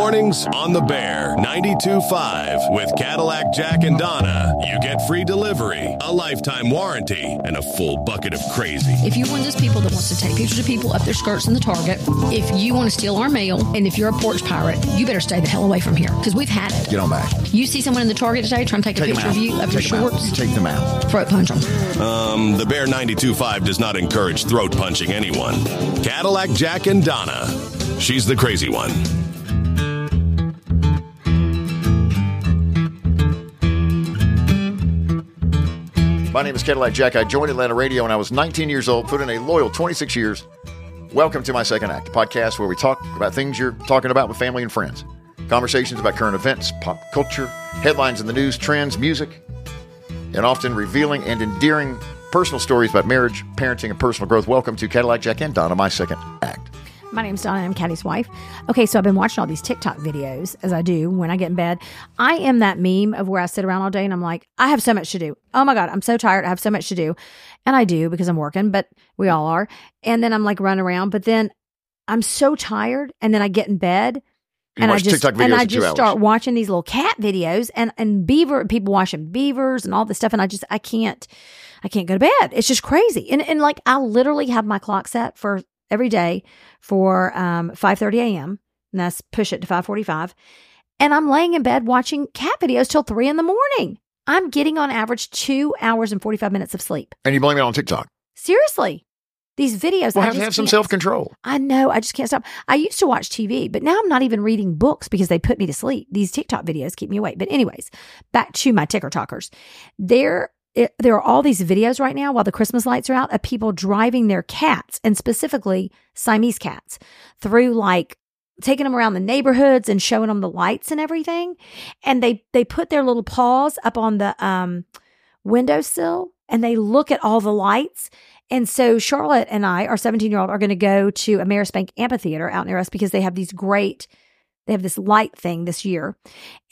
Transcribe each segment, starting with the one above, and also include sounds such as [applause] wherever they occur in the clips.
Mornings on the Bear 92.5 with Cadillac Jack and Donna. You get free delivery, a lifetime warranty, and a full bucket of crazy. If you're one of those people that wants to take pictures of people up their skirts in the Target, if you want to steal our mail, and if you're a porch pirate, you better stay the hell away from here because we've had it. Get on back. You see someone in the Target today trying to take, Take a 'em picture of you up your Take 'em out. shorts, Take them out. throat punch them. Um, the Bear 92.5 does not encourage throat punching anyone. Cadillac Jack and Donna. She's the crazy one. My name is Cadillac Jack. I joined Atlanta Radio when I was 19 years old, put in a loyal 26 years. Welcome to my second act, a podcast where we talk about things you're talking about with family and friends. Conversations about current events, pop culture, headlines in the news, trends, music, and often revealing and endearing personal stories about marriage, parenting, and personal growth. Welcome to Cadillac Jack and Donna, my second act. My name's Donna. I'm Caddy's wife. Okay, so I've been watching all these TikTok videos as I do when I get in bed. I am that meme of where I sit around all day and I'm like, I have so much to do. Oh my God, I'm so tired. I have so much to do. And I do because I'm working, but we all are. And then I'm like running around, but then I'm so tired. And then I get in bed You and I just TikTok videos and I just start watching these little cat videos and and beaver people watching beavers and all this stuff and I just I can't I can't go to bed. It's just crazy. And and like I literally have my clock set for every day for um 5:30 a.m. and that's push it to 5:45 and I'm laying in bed watching cat videos till 3 in the morning. I'm getting on average 2 hours and 45 minutes of sleep. and you blame it on TikTok. Seriously. These videos Well, I have to have some self control. I know. I just can't stop. I used to watch TV, but now I'm not even reading books because they put me to sleep. These TikTok videos keep me awake. But anyways, back to my ticker talkers. There, it, there are all these videos right now while the Christmas lights are out of people driving their cats and specifically Siamese cats through like taking them around the neighborhoods and showing them the lights and everything. And they, they put their little paws up on the, um, windowsill and they look at all the lights and so Charlotte and I, our 17 year old, are going to go to Ameris Bank Amphitheater out near us because they have these great, they have this light thing this year.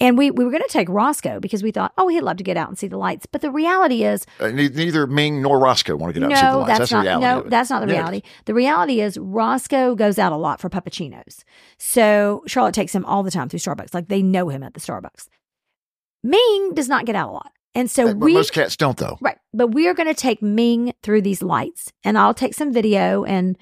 And we, we were going to take Roscoe because we thought, oh, he'd love to get out and see the lights. But the reality is, Uh, neither Ming nor Roscoe want to get out and see the no, lights. that's, That's, the not, reality. no, that's not the reality. The reality is Roscoe goes out a lot for puppuccinos. So Charlotte takes him all the time through Starbucks. Like they know him at the Starbucks. Ming does not get out a lot. And so Uh, but we most cats don't, though. Right. But we are going to take Ming through these lights and I'll take some video and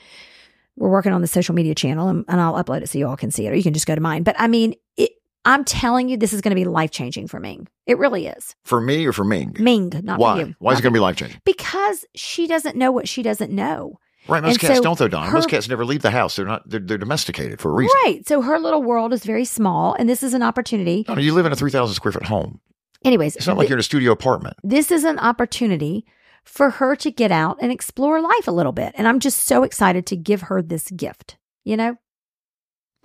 we're working on the social media channel and, and I'll upload it so you all can see it or you can just go to mine. But I mean, it, I'm telling you, this is going to be life changing for Ming. It really is. For me or for Ming? Ming, not Why? for you. Why is it going to be life changing? Because she doesn't know what she doesn't know. Right, most And cats so don't though, Don. her- most cats never leave the house. They're not. They're, they're domesticated for a reason. Right. So her little world is very small and this is an opportunity. You live in a three thousand square foot home. Anyways, It's not like you're in a studio apartment. this is an opportunity for her to get out and explore life a little bit. And I'm just so excited to give her this gift, you know?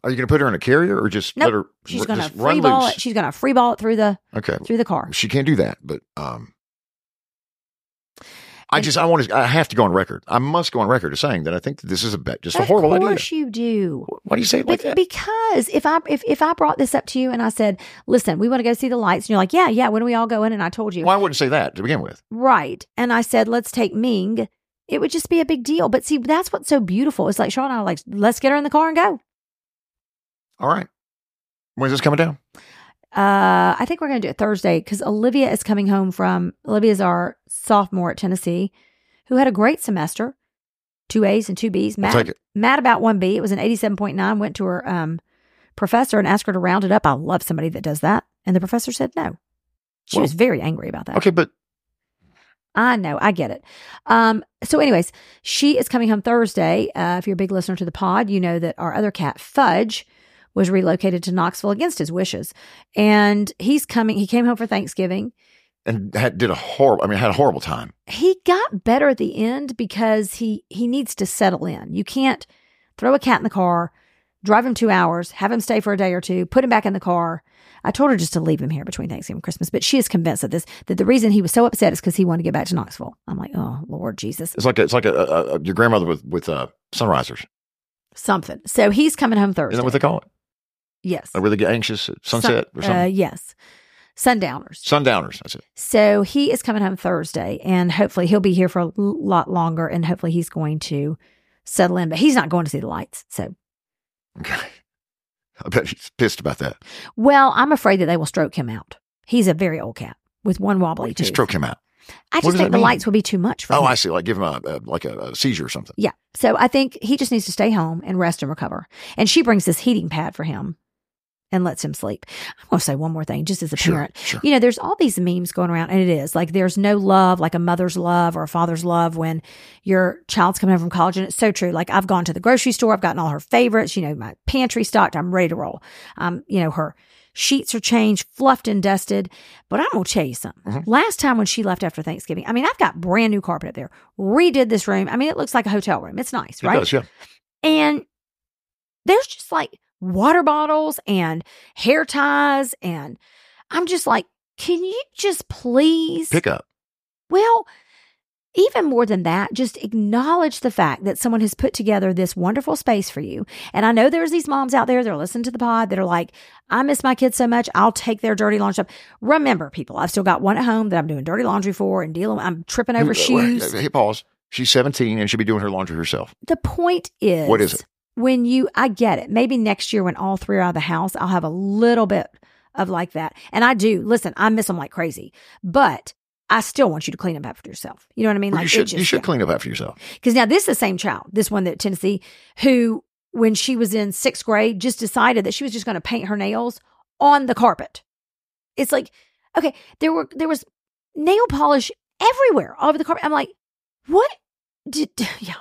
Are you going to put her in a carrier or just Nope. let her? She's r- gonna just free run ball loose? it. She's gonna free ball it through the Okay, through the car. she can't do that. But um, I just I want to. I have to go on record. I must go on record as saying that I think that this is a bet, just a horrible idea. Of course you do. Why do you say it like But that? because if I if, if I brought this up to you and I said, listen, we want to go see the lights, and you're like, yeah, yeah, when do we all go in? And I told you, well, I wouldn't say that to begin with. right. And I said, let's take Ming. It would just be a big deal. But see, that's what's so beautiful. It's like Sean and I are like, let's get her in the car and go. All right. When's this coming down? Uh, I think we're going to do it Thursday because Olivia is coming home from Olivia's our sophomore at Tennessee, who had a great semester, two A's and two B's. Mad, mad about one B. It was an eighty-seven point nine. Went to her um professor and asked her to round it up. I love somebody that does that, and the professor said no. She Well, was very angry about that. Okay, but I know, I get it. Um, so, anyways, she is coming home Thursday. Uh, if you're a big listener to the pod, you know that our other cat, Fudge, was relocated to Knoxville against his wishes. And he's coming, he came home for Thanksgiving. and had, did a horrible. I mean, had a horrible time. He got better at the end because he he needs to settle in. You can't throw a cat in the car, drive him two hours, have him stay for a day or two, put him back in the car. I told her just to leave him here between Thanksgiving and Christmas, but she is convinced that this that the reason he was so upset is because he wanted to get back to Knoxville. I'm like, oh Lord Jesus. It's like a, it's like a, a, a your grandmother with with uh, sunrisers. something. So he's coming home Thursday. Isn't that what they call it? Yes. Where they get anxious at sunset or something? Uh, yes. Sundowners. Sundowners. That's it. So he is coming home Thursday, and hopefully he'll be here for a lot longer, and hopefully he's going to settle in. But he's not going to see the lights. So Okay. [laughs] I bet he's pissed about that. Well, I'm afraid that they will stroke him out. He's a very old cat with one wobbly Just tooth. stroke him out. I just think the mean? lights will be too much for Oh, him. Oh, I see. Like give him a, a like a, a seizure or something. Yeah. So I think he just needs to stay home and rest and recover. And she brings this heating pad for him and lets him sleep. I'm going to say one more thing, just as a Sure, parent. sure. You know, there's all these memes going around, and it is like there's no love, like a mother's love or a father's love when your child's coming home from college. And it's so true. Like I've gone to the grocery store, I've gotten all her favorites, you know, my pantry stocked, I'm ready to roll. Um, you know, her sheets are changed, fluffed and dusted. But I'm going to tell you something. Mm-hmm. Last time when she left after Thanksgiving, I mean, I've got brand new carpet up there, redid this room. I mean, it looks like a hotel room. It's nice, It right? does, yeah. And there's just like water bottles and hair ties. And I'm just like, can you just please? Pick up. Well, even more than that, just acknowledge the fact that someone has put together this wonderful space for you. And I know there's these moms out there that are listening to the pod that are like, I miss my kids so much. I'll take their dirty laundry stuff. Remember, people, I've still got one at home that I'm doing dirty laundry for and dealing. I'm tripping over Uh, shoes. Hey, pause. She's 17 and she should be doing her laundry herself. The point is, What is it? When you, I get it. Maybe next year when all three are out of the house, I'll have a little bit of like that. And I do. Listen, I miss them like crazy, but I still want you to clean them after yourself. You know what I mean? Like you should just- you should yeah. clean up after yourself. Because now this is the same child, this one that Tennessee, who when she was in sixth grade, just decided that she was just going to paint her nails on the carpet. It's like, okay, there were there was nail polish everywhere all over the carpet. I'm like, what did [laughs] yeah.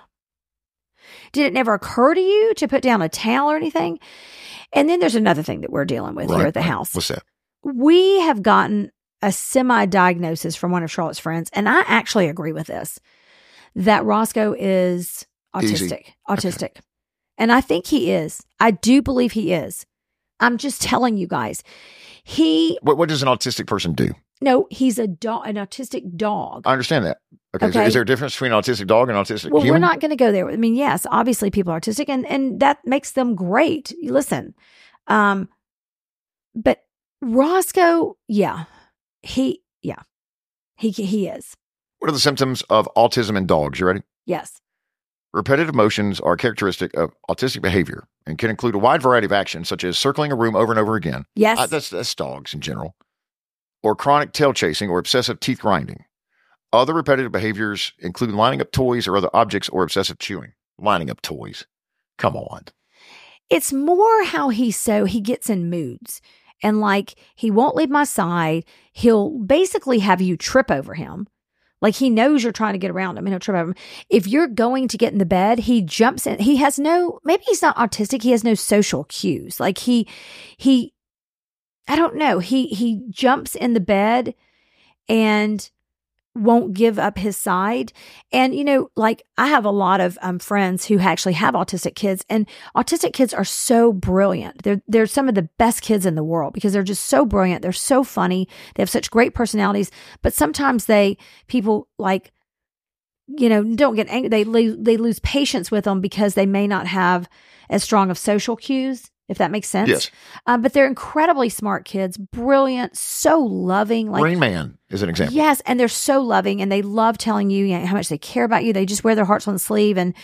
Did it never occur to you to put down a towel or anything? And then there's another thing that we're dealing with here at the right. house What's that? we have gotten a semi diagnosis from one of Charlotte's friends, and I actually agree with this that Roscoe is Easy. autistic. Autistic. And I think he is. I do believe he is. I'm just telling you guys. He What what does an autistic person do? No, he's a dog, an autistic dog. I understand that. Okay. Is, there, is there a difference between an autistic dog and autistic Well, human? we're not going to go there. I mean, yes, obviously people are autistic, and and that makes them great. Listen, um, but Roscoe, yeah, he, yeah, he he is. What are the symptoms of autism in dogs? You ready? Yes. Repetitive motions are characteristic of autistic behavior and can include a wide variety of actions, such as circling a room over and over again. Yes. Uh, that's that's dogs in general, or chronic tail chasing or obsessive teeth grinding. Other repetitive behaviors include lining up toys or other objects or obsessive chewing. Lining up toys. Come on. it's more how he so he gets in moods and like he won't leave my side. He'll basically have you trip over him. Like he knows you're trying to get around him and he'll trip over him. If you're going to get in the bed, he jumps in. He has no, maybe he's not autistic. He has no social cues. Like he, he, I don't know. He, he jumps in the bed and won't give up his side. And, you know, like I have a lot of um, friends who actually have autistic kids and autistic kids are so brilliant. They're, they're some of the best kids in the world because they're just so brilliant. They're so funny. They have such great personalities, but sometimes they, people like, you know, don't get angry. They, they lose patience with them because they may not have as strong of social cues, if that makes sense. Yes. Um, but they're incredibly smart kids, brilliant, so loving. Like, Rain Man is an example. Yes, and they're so loving, and they love telling you, you know, how much they care about you. They just wear their hearts on the sleeve, and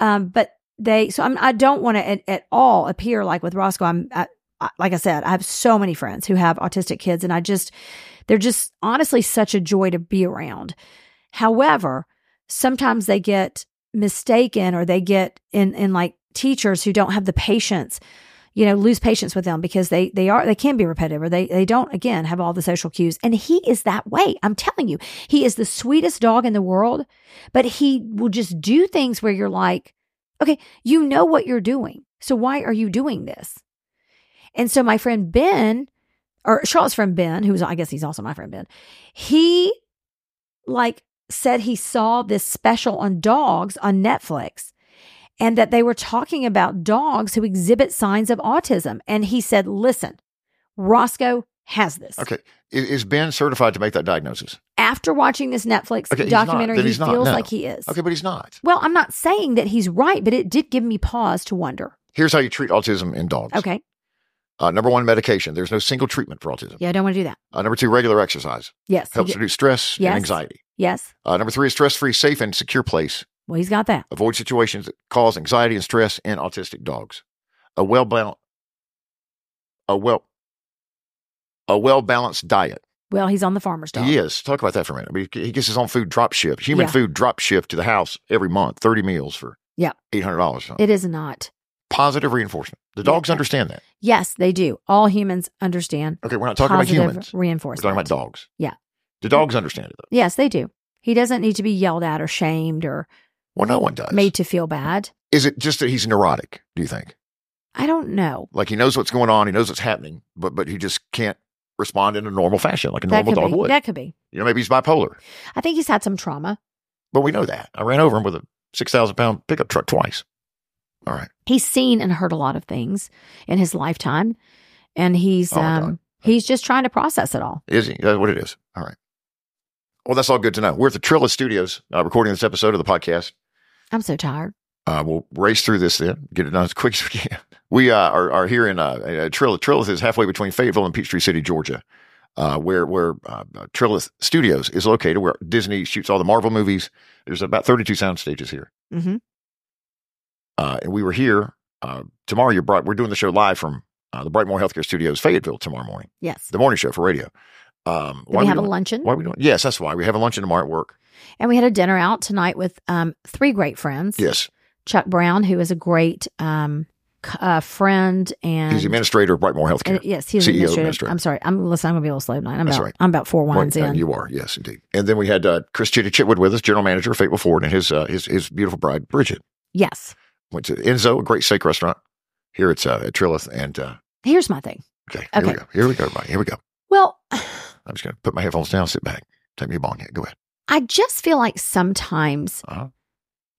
um, but they. So I'm, I don't want to at, at all appear like with Roscoe. I'm I, I, like I said, I have so many friends who have autistic kids, and I just they're just honestly such a joy to be around. However, sometimes they get mistaken, or they get in in like teachers who don't have the patience you know lose patience with them because they they are they can be repetitive or they they don't again have all the social cues. And he is that way. I'm telling you he is the sweetest dog in the world but he will just do things where you're like okay you know what you're doing. So why are you doing this? And so my friend ben or charlotte's friend ben who's i guess he's also my friend ben he like said he saw this special on dogs on netflix and that they were talking about dogs who exhibit signs of autism. And he said, listen, Roscoe has this. Okay. Is, Ben certified to make that diagnosis? After watching this Netflix Okay, documentary, he feels No. like he is. Okay, but he's not. Well, I'm not saying that he's right, but it did give me pause to wonder. Here's how you treat autism in dogs. Okay. Uh, number one, medication. There's no single treatment for autism. Yeah, I don't want to do that. Uh, number two, regular exercise. Yes. Helps get- reduce stress Yes. and anxiety. yes. Uh, number three, a stress free, safe, and secure place. Well, he's got that. Avoid situations that cause anxiety and stress in autistic dogs. A well balanced a well a well balanced diet. Well, he's on the farmer's dog. He is. Talk about that for a minute. I mean, he gets his own food drop shipped, human Yeah. food drop shipped to the house every month, 30 meals for Yeah. $800. It is not. Positive reinforcement. The dogs Yeah. understand that. Yes, they do. All humans understand Okay, we're not talking about humans. Reinforcement. We're talking about dogs. Yeah. The dogs understand it, though. Yes, they do. He doesn't need to be yelled at or shamed or Well, no one does. made to feel bad. Is it just that he's neurotic, do you think? I don't know. Like he knows what's going on, he knows what's happening, but but he just can't respond in a normal fashion like a That normal dog be. would. That could be. you know, maybe he's bipolar. I think he's had some trauma. But we know that. I ran over him with a 6,000 pound pickup truck twice. All right. He's seen and heard a lot of things in his lifetime, and he's Oh, um he's just trying to process it all. Is he? That's what it is. All right. Well, that's all good to know. We're at the Trilith Studios uh, recording this episode of the podcast. I'm so tired. Uh, we'll race through this then, get it done as quick as [laughs] we can. We uh, are, are here in uh, uh, Trilith. Trilith is halfway between Fayetteville and Peachtree City, Georgia, uh, where where uh, Trilith Studios is located, where Disney shoots all the Marvel movies. There's about 32 sound stages here. hmm Uh, and we were here uh, tomorrow. You're bright. We're doing the show live from uh, the Brightmore Healthcare Studios, Fayetteville, tomorrow morning. Yes. The morning show for radio. Um, Then we have a doing- luncheon, Why are we doing? Yes, that's why we have a luncheon tomorrow at work. And we had a dinner out tonight with um three great friends. Yes, Chuck Brown, who is a great um uh, friend, and he's the administrator of Brightmore Healthcare. and- yes, he's CEO administrative. administrator. I'm sorry. I'm listen. I'm gonna be a little slow tonight. I'm That's about right. I'm about four wines Well, uh, in. You are, yes, indeed. And then we had uh, Chris Chitty Chitwood with us, general manager of Fayetteville Ford, and his uh, his his beautiful bride Bridget yes. went to Enzo, a great steak restaurant here at uh, at Trilith. And uh, Here's my thing. okay, here we go. Here we go, everybody. Here we go. Well, [sighs] I'm just gonna put my headphones down, sit back, take me a bong. Go ahead. I just feel like sometimes Uh-huh.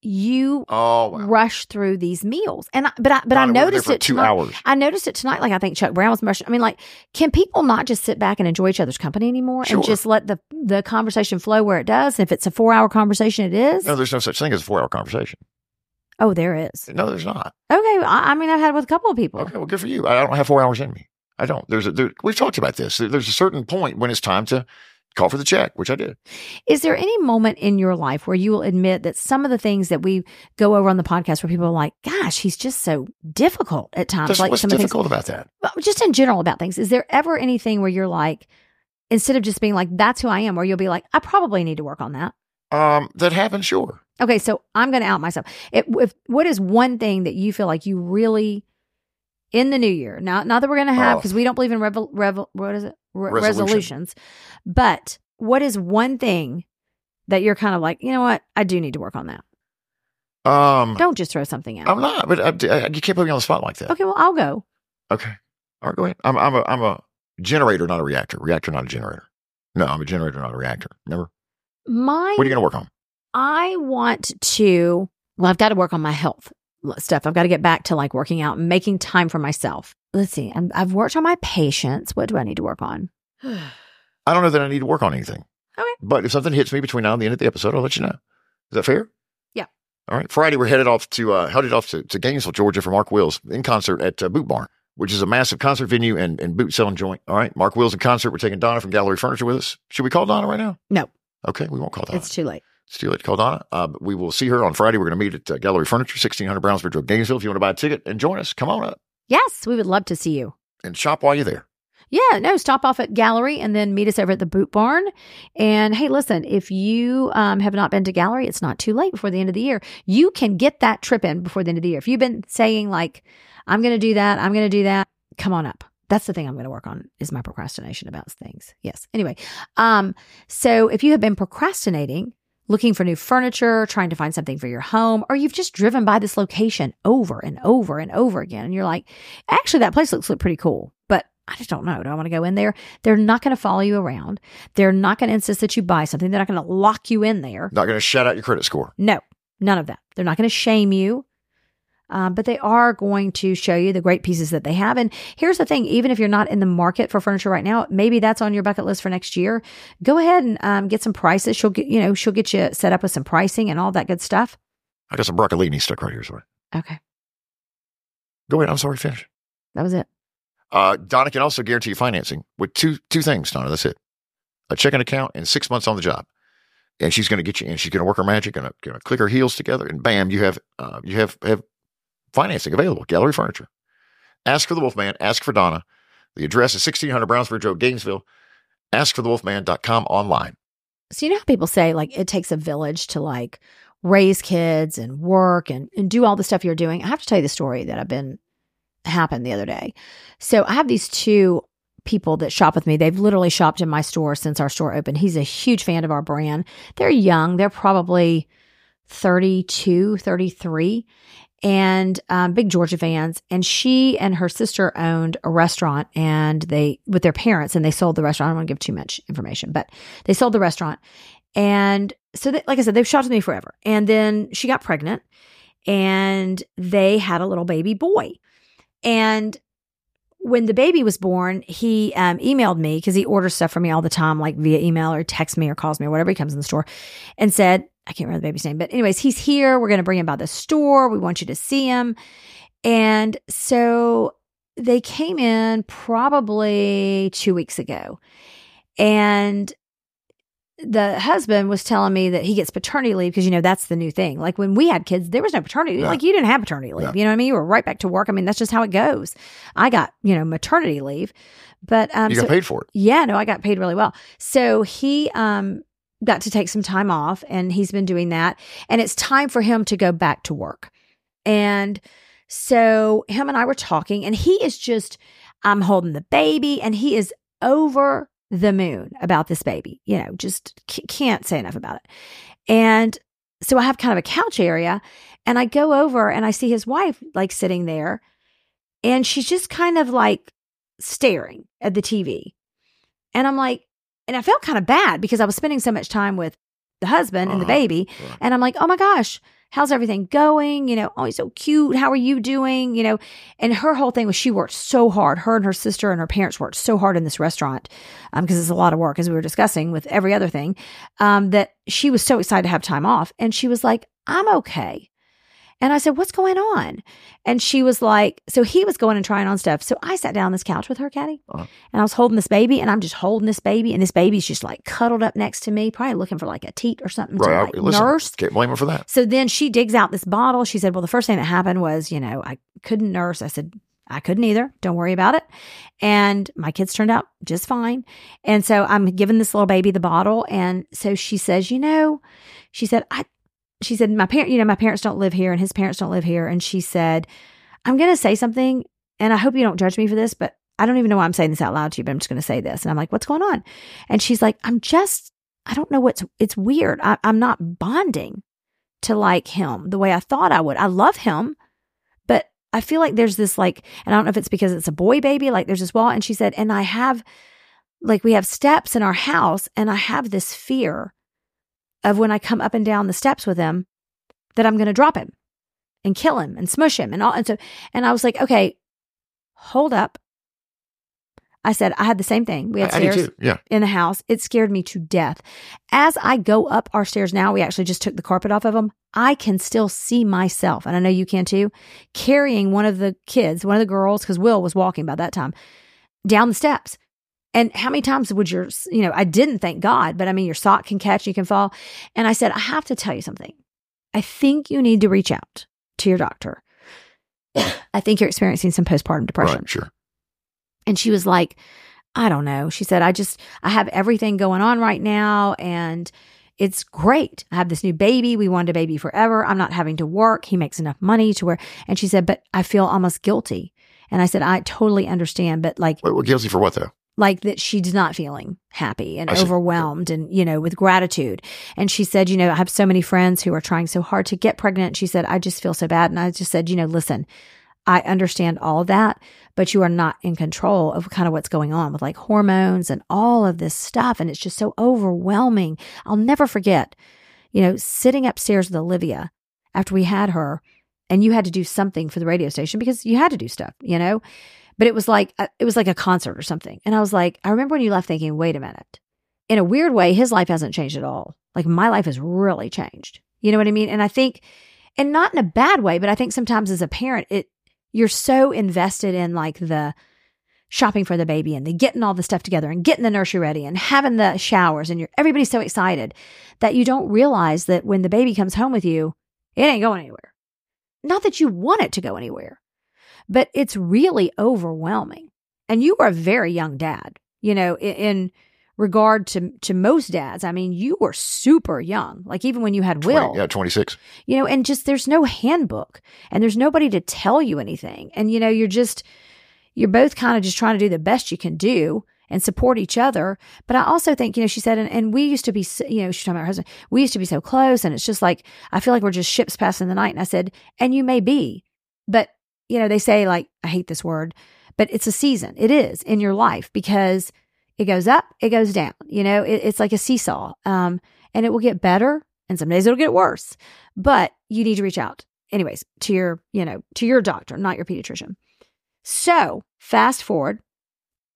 you Oh, wow. rush through these meals, and I, but I but I Donna, we were there noticed it two tonight. hours. I noticed it tonight. Like I think Chuck Brown was rushing. I mean, like, can people not just sit back and enjoy each other's company anymore Sure. and just let the the conversation flow where it does? If it's a four hour conversation, it is. No, there's no such thing as a four hour conversation. oh, there is. No, there's not. Okay, I, I mean, I've had it with a couple of people. Okay, well, good for you. I don't have four hours in me. I don't. There's a. There, we've talked about this. There's a certain point when it's time to call for the check, which I did. Is there any moment in your life where you will admit that some of the things that we go over on the podcast, where people are like, "Gosh, he's just so difficult at times," That's like what's some the things difficult about that. Just in general about things. Is there ever anything where you're like, instead of just being like, that's who I am, where you'll be like, I probably need to work on that? Um, that happens, sure. Okay, so I'm going to out myself. It, if, what is one thing that you feel like you really, in the new year, not, not that we're going to have, Oh. because we don't believe in revel, revel, what is it? Re- Resolution. resolutions, but what is one thing that you're kind of like, you know what? I do need to work on that. Um, Don't just throw something out. I'm not, but I, I, you can't put me on the spot like that. okay, well, I'll go. Okay. All right, go ahead. I'm, I'm a, I'm a generator, not a reactor. Reactor, not a generator. No, I'm a generator, not a reactor. Remember? My What are you going to work on? I want to, well, I've got to work on my health stuff. I've got to get back to like working out and making time for myself. Let's see. I'm, I've worked on my patience. What do I need to work on? [sighs] I don't know that I need to work on anything. Okay. But if something hits me between now and the end of the episode, I'll let you know. Is that fair? Yeah. All right. Friday, we're headed off to, uh, headed off to, to Gainesville, Georgia for Mark Wills in concert at uh, Boot Barn, which is a massive concert venue and, and boot selling joint. All right. Mark Wills in concert. We're taking Donna from Gallery Furniture with us. Should we call Donna right now? No. Okay. We won't call Donna. It's too late. It's too late to call Donna. Uh, we will see her on Friday. We're going to meet at uh, Gallery Furniture, 1600 Brownsbridge Road, Gainesville. If you want to buy a ticket and join us, come on up Yes, we would love to see you. and shop while you're there. Yeah, no, stop off at Gallery and then meet us over at the Boot Barn. And hey, listen, if you um, have not been to Gallery, it's not too late before the end of the year. You can get that trip in before the end of the year. If you've been saying like, I'm going to do that, I'm going to do that, come on up. That's the thing I'm going to work on is my procrastination about things. Yes. Anyway, um, so if you have been procrastinating, looking for new furniture, trying to find something for your home, or you've just driven by this location over and over and over again, and you're like, actually, that place looks pretty cool, but I just don't know. Do I want to go in there? They're not going to follow you around. They're not going to insist that you buy something. They're not going to lock you in there. Not going to shout out your credit score. No, none of that. They're not going to shame you. Um, but they are going to show you the great pieces that they have. And here's the thing: even if you're not in the market for furniture right now, maybe that's on your bucket list for next year. Go ahead and um, get some prices. She'll get you know she'll get you set up with some pricing and all that good stuff. I got some broccolini stuck right here. Sorry. Okay, Go ahead. I'm sorry. Finish. that was it. Uh, Donna can also guarantee you financing with two two things, Donna. That's it. A checking account and six months on the job. And she's going to get you in. She's going to work her magic, going to click her heels together, and bam, you have uh, you have have financing available. Gallery Furniture. Ask for the Wolfman. Ask for Donna. The address is 1600 Brownsbridge Road, Gainesville. AskForTheWolfman.com online. So you know how people say like it takes a village to like raise kids and work and, and do all the stuff you're doing. I have to tell you the story that I've been happened the other day. So I have these two people that shop with me. They've literally shopped in my store since our store opened. He's a huge fan of our brand. They're young. They're probably 32, 33 and um, big Georgia fans. And she and her sister owned a restaurant and they, with their parents, and they sold the restaurant. I don't want to give too much information, but they sold the restaurant. And so, they, like I said, they've shopped with me forever. And then she got pregnant and they had a little baby boy. And when the baby was born, he um, emailed me because he orders stuff for me all the time, like via email or text me or calls me or whatever he comes in the store, and said, I can't remember the baby's name, but anyways, he's here. We're going to bring him by the store. We want you to see him. And so they came in probably two weeks ago. And the husband was telling me that he gets paternity leave because you know that's the new thing. Like when we had kids, there was no paternity. Yeah. Like you didn't have paternity leave. Yeah. You know what I mean? You were right back to work. I mean that's just how it goes. I got you know maternity leave, but um, You so- got paid for it. yeah, no, I got paid really well. So he um got to take some time off and he's been doing that and it's time for him to go back to work. And so him and I were talking and he is just I'm holding the baby and he is over the moon about this baby. You know, just can't say enough about it. And so I have kind of a couch area and I go over and I see his wife like sitting there and she's just kind of like staring at the TV. And I'm like, and I felt kind of bad because I was spending so much time with the husband and the Uh-huh. baby. And I'm like, oh my gosh, how's everything going? You know, oh, he's so cute. How are you doing? You know, and her whole thing was she worked so hard. Her and her sister and her parents worked so hard in this restaurant because it's a lot of work, as we were discussing with every other thing, um, that she was so excited to have time off. And she was like, I'm okay. And I said, What's going on? And she was like, So he was going and trying on stuff. So I sat down on this couch with her, Caddy, Uh-huh. and I was holding this baby, and I'm just holding this baby, and this baby's just like cuddled up next to me, probably looking for like a teat or something to like listen, nurse. Can't blame her for that. So then she digs out this bottle. She said, Well, the first thing that happened was, you know, I couldn't nurse. I said, I couldn't either. Don't worry about it. And my kids turned out just fine. And so I'm giving this little baby the bottle. And so she says, You know, she said, I, she said, My parent, you know, my parents don't live here and his parents don't live here. And she said, I'm to say something. And I hope you don't judge me for this, but I don't even know why I'm saying this out loud to you, but I'm just to say this. And I'm like, What's going on? And she's like, I'm just, I don't know what's, it's weird. I, I'm not bonding to like him the way I thought I would. I love him, but I feel like there's this like, and I don't know if it's because it's a boy baby, like there's this wall. And she said, and I have, like, we have steps in our house, and I have this fear of when I come up and down the steps with him that I'm going to drop him and kill him and smush him and all. And so, and I was like, okay, hold up. I said, I had the same thing. We had I, I stairs too. Yeah. in the house. It scared me to death. As I go up our stairs now, we actually just took the carpet off of them. I can still see myself, and I know you can too, carrying one of the kids, one of the girls, because Will was walking by that time, down the steps. And how many times would your, you know, I didn't thank God, but I mean, your sock can catch, you can fall. And I said, I have to tell you something. I think you need to reach out to your doctor. I think you're experiencing some postpartum depression. Right. Sure. And she was like, I don't know. She said, I just, I have everything going on right now and it's great. I have this new baby. We wanted a baby forever. I'm not having to work. He makes enough money to where, and she said, but I feel almost guilty. And I said, I totally understand, but like, Wait, well, guilty for what though? Like that she's not feeling happy and overwhelmed and you know with gratitude. And she said you know i have so many friends who are trying so hard to get pregnant. She said i just feel so bad. And i just said you know listen i understand all that but you are not in control of kind of what's going on with like hormones and all of this stuff. And it's just so overwhelming. I'll never forget you know sitting upstairs with olivia after we had her and you had to do something for the radio station because you had to do stuff you know but it was like uh, it was like a concert or something. And i was like i remember when you left thinking wait a minute. In a weird way his life hasn't changed at all. Like my life has really changed. You know what i mean? And i think and not in a bad way but i think sometimes as a parent it you're so invested in like the shopping for the baby and the getting all the stuff together and getting the nursery ready and having the showers and you're everybody's so excited that you don't realize that when the baby comes home with you it ain't going anywhere. Not that you want it to go anywhere but it's really overwhelming. and you were a very young dad, you know, in, in regard to to most dads. I mean, you were super young. Like even when you had 20 Will, yeah, 26. you know, and just there's no handbook and there's nobody to tell you anything. And you know, you're just you're both kind of just trying to do the best you can do and support each other. But I also think, you know, she said, and, and we used to be, so- you know, she's talking about her husband, we used to be so close. And it's just like, I feel like we're just ships passing the night. And I said, and you may be, but, you know, they say, like, I hate this word, but it's a season. It is in your life because it goes up, it goes down. You know, it, it's like a seesaw. Um, and it will get better and some days it'll get worse, but you need to reach out anyways to your, you know, to your doctor, not your pediatrician. So fast forward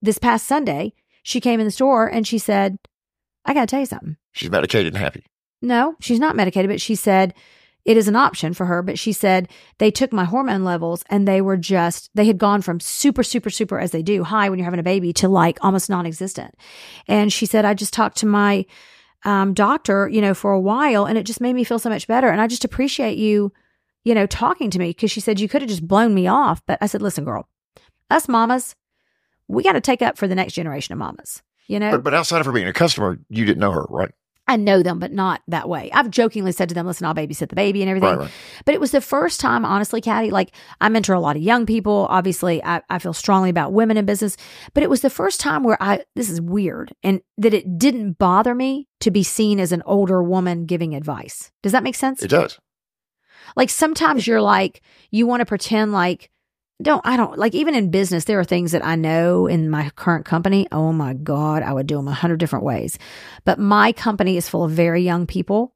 this past Sunday, she came in the store and she said, I got to tell you something. She's medicated and happy. No, she's not medicated, but she said it is an option for her. But she said they took my hormone levels and they were just, they had gone from super, super, super, as they do, high when you're having a baby to like almost non existent. And she said, I just talked to my um, doctor, you know, for a while and it just made me feel so much better. And I just appreciate you, you know, talking to me because she said you could have just blown me off. But I said, listen, girl, us mamas, we got to take up for the next generation of mamas. You know, But, but outside of her being a customer, you didn't know her, right? I know them, but not that way. I've jokingly said to them, listen, I'll babysit the baby and everything. Right, right. But it was the first time, honestly, Caddy, like I mentor a lot of young people. Obviously, I, I feel strongly about women in business, but it was the first time where I, this is weird, and that it didn't bother me to be seen as an older woman giving advice. Does that make sense? It does. like sometimes you're like, you want to pretend like, don't, I don't, like even in business, there are things that I know in my current company. Oh my God, I would do them a hundred different ways. But my company is full of very young people.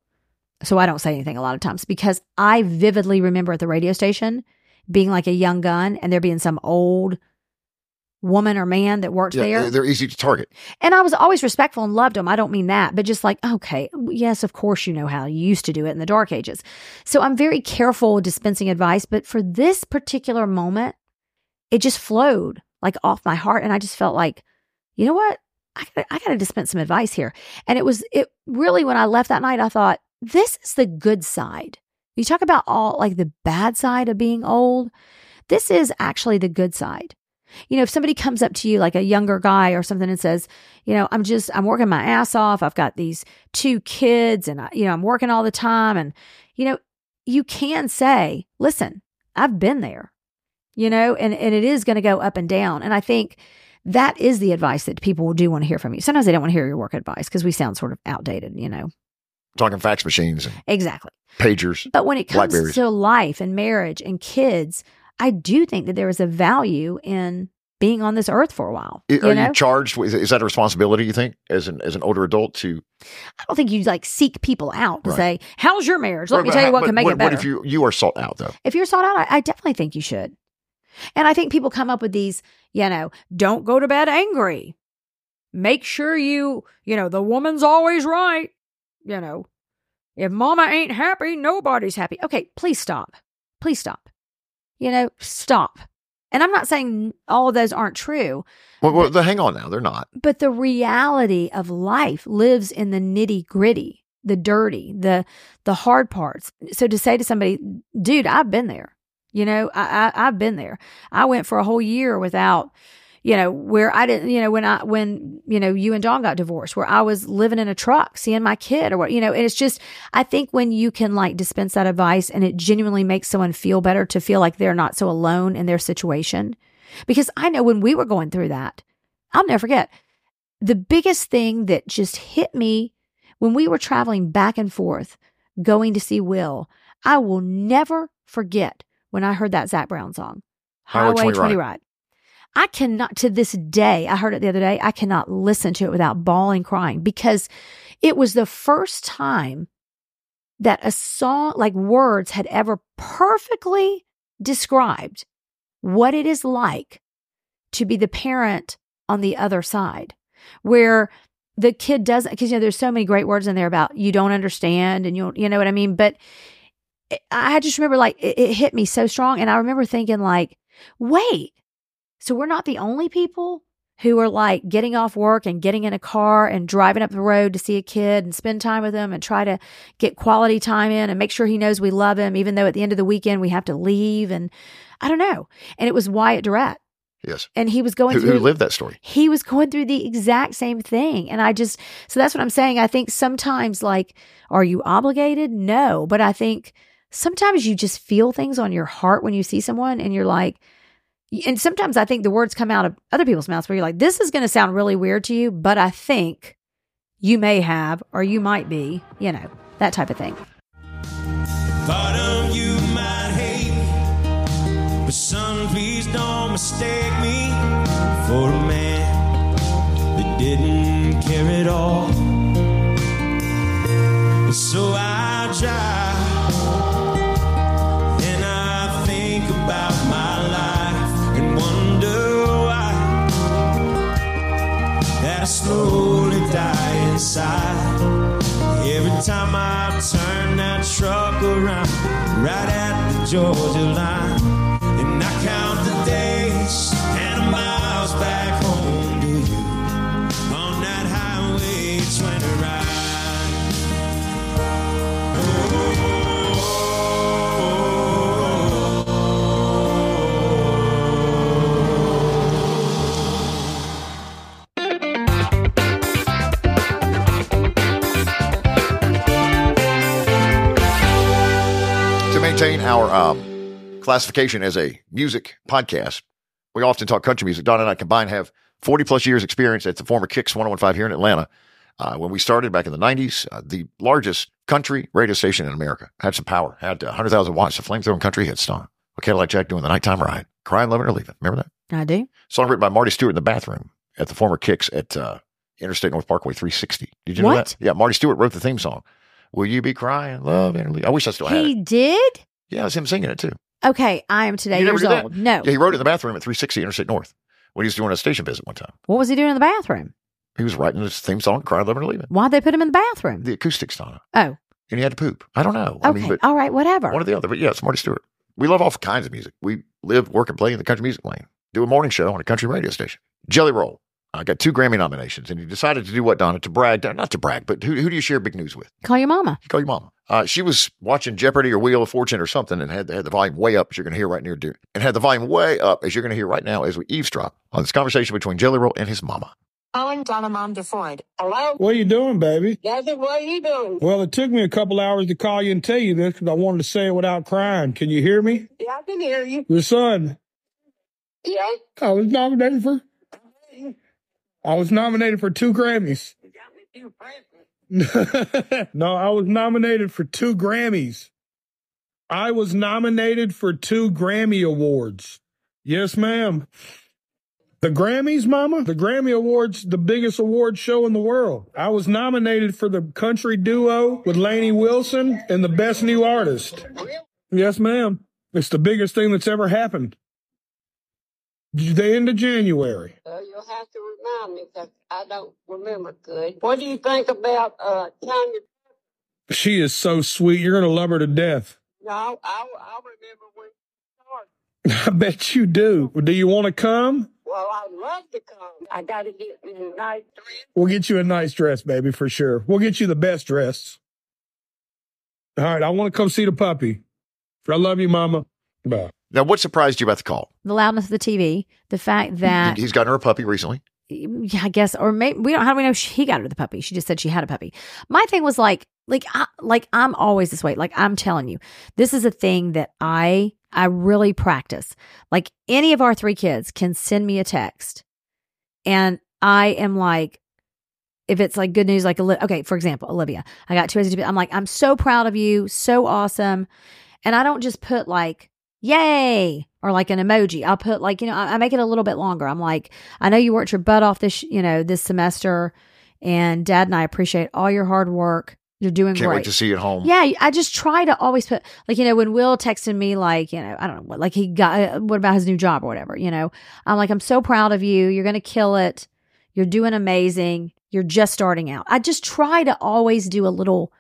So I don't say anything a lot of times because I vividly remember at the radio station being like a young gun and there being some old woman or man that worked Yeah, there. they're- easy to target. And I was always respectful and loved them. I don't mean that, but just like, okay, yes, of course you know how you used to do it in the dark ages. So I'm very careful dispensing advice, but for this particular moment, it just flowed like off my heart. And I just felt like, you know what? I gotta, I gotta dispense some advice here. And it was, it really, when I left that night, I thought, this is the good side. You talk about all like the bad side of being old. This is actually the good side. You know, if somebody comes up to you like a younger guy or something and says, you know, I'm just, I'm working my ass off. I've got these two kids and, I, you know, I'm working all the time. And, you know, you can say, listen, I've been there, you know, and, and it is going to go up and down. And I think that is the advice that people do want to hear from you. Sometimes they don't want to hear your work advice because we sound sort of outdated, you know. Talking fax machines and Exactly. pagers. But when it comes to life and marriage and kids, I do think that there is a value in being on this earth for a while. I- you Are know? you charged with? Is that a responsibility? You think, as an as an older adult, to I don't think you like seek people out to Right. say, "How's your marriage?" Let Right, me tell you what can make what, it better. What if you you are sought out though? if you're sought out, I, I definitely think you should. And I think people come up with these, you know, don't go to bed angry. Make sure you, you know, the woman's always right. You know, if mama ain't happy, nobody's happy. Okay, please stop. Please stop. You know, stop. And I'm not saying all of those aren't true, Well, well the- hang on now, they're not. but the reality of life lives in the nitty gritty, the dirty, the the hard parts. So to say to somebody, dude, I've been there. You know, I, I I've been there. I went for a whole year without, you know, where I didn't, you know, when I when you know you and Dawn got divorced, where I was living in a truck, seeing my kid, or what, you know. And it's just, I think when you can like dispense that advice and it genuinely makes someone feel better to feel like they're not so alone in their situation, because I know when we were going through that, I'll never forget the biggest thing that just hit me when we were traveling back and forth going to see Will, I will never forget when I heard that Zac Brown song, Highway Highway 20 20 Ride. Ride. I cannot, to this day, I heard it the other day, I cannot listen to it without bawling, crying because it was the first time that a song, like words, had ever perfectly described what it is like to be the parent on the other side, where the kid doesn't, because you know, there's so many great words in there about you don't understand and you you know what I mean. But it- I just remember like it, it hit me so strong, and I remember thinking like, wait, so we're not the only people who are like getting off work and getting in a car and driving up the road to see a kid and spend time with him and try to get quality time in and make sure he knows we love him, even though at the end of the weekend we have to leave. And I don't know. And it was Wyatt Durrette Yes. and he was going Who, through who lived that story? he was going through the exact same thing. And I just, so that's what I'm saying. I think sometimes, like, are you obligated? No. But I think sometimes you just feel things on your heart when you see someone and you're like, and sometimes I think the words come out of other people's mouths where you're like, this is going to sound really weird to you, but I think you may have, or you might be, you know, that type of thing. You might hate me, but son, please don't mistake me for a man that didn't care at all. And so I drive I slowly die inside. Every time I turn that truck around, right at the Georgia line, our um, classification as a music podcast, we often talk country music. Don and I combined have 40 plus years experience at the former Kicks 1015 here in Atlanta. Uh, when we started back in the 90s, uh, the largest country radio station in America had some power, had uh, 100,000 watts of flamethrowing country hit song. A Cadillac Jack doing the nighttime ride, crying, loving, or leaving. Remember that? I do. Song written by Marty Stuart in the bathroom at the former Kicks at uh, Interstate North Parkway 360. Did you know What? that? Yeah, Marty Stuart wrote the theme song. Will you be crying, love, and leave? I wish I still had He it. did? Yeah, it's him singing it too. Okay. I am today You never years did that? old. No. Yeah, he wrote it in the bathroom at 360 Interstate North when he was doing a station visit one time. What was he doing in the bathroom? He was writing his theme song, Crying, Loving, or Leaving. Why'd they put him in the bathroom? The acoustics on it. Oh, And he had to poop. I don't know. I okay. mean, but All right. Whatever. one or the other. But yeah, it's Marty Stuart. We love all kinds of music. We live, work, and play in the country music lane. Do a morning show on a country radio station. Jelly Roll. I got two Grammy nominations, and he decided to do what, Donna? To brag. Not to brag, but who, who do you share big news with? Call your mama. You call your mama. Uh, she was watching Jeopardy or Wheel of Fortune or something and had, had the volume way up, as you're going to hear right near, and had the volume way up, as you're going to hear right now as we eavesdrop on this conversation between Jelly Roll and his mama. Owen Donamon DeFord. Hello? What are you doing, baby? Nothing. What are you doing? Well, it took me a couple hours to call you and tell you this because I wanted to say it without crying. Can you hear me? Yeah, I can hear you. Your son, Yeah. I was nominated for. I was nominated for two Grammys. [laughs] No, I was nominated for two Grammys. I was nominated for two Grammy Awards. Yes, ma'am. The Grammys, Mama? The Grammy Awards, the biggest award show in the world. I was nominated for the country duo with Lainey Wilson and the best new artist. Yes, ma'am. It's the biggest thing that's ever happened. The end of January. Uh, you'll have to remind me because I don't remember good. What do you think about uh, Tanya? She is so sweet. You're going to love her to death. No, I, I remember when she started. [laughs] I bet you do. Do you want to come? Well, I'd love to come. I got to get me a nice dress. We'll get you a nice dress, baby, for sure. We'll get you the best dress. All right, I want to come see the puppy. I love you, Mama. Bye. Now, what surprised you about the call? The loudness of the TV, the fact that He- He's gotten her a puppy recently. Yeah, I guess, or maybe we don't. How do we know she, got her the puppy? She just said she had a puppy. My thing was like, like, I, like I'm always this way. Like I'm telling you, this is a thing that I I really practice. Like any of our three kids can send me a text, and I am like, if it's like good news, like okay, for example, Olivia, I got two. as I'm like, I'm so proud of you, so awesome, and I don't just put like yay or like an emoji. I'll put like you know I, I make it a little bit longer. I'm like. I know you worked your butt off this, you know, this semester, and Dad and I appreciate all your hard work. You're doing great. Can't great. wait to see you at home. Yeah, I just try to always put like you know when Will texted me like you know I don't know what like he got uh, what about his new job or whatever you know I'm like I'm so proud of you you're gonna kill it you're doing amazing you're just starting out I just try to always do a little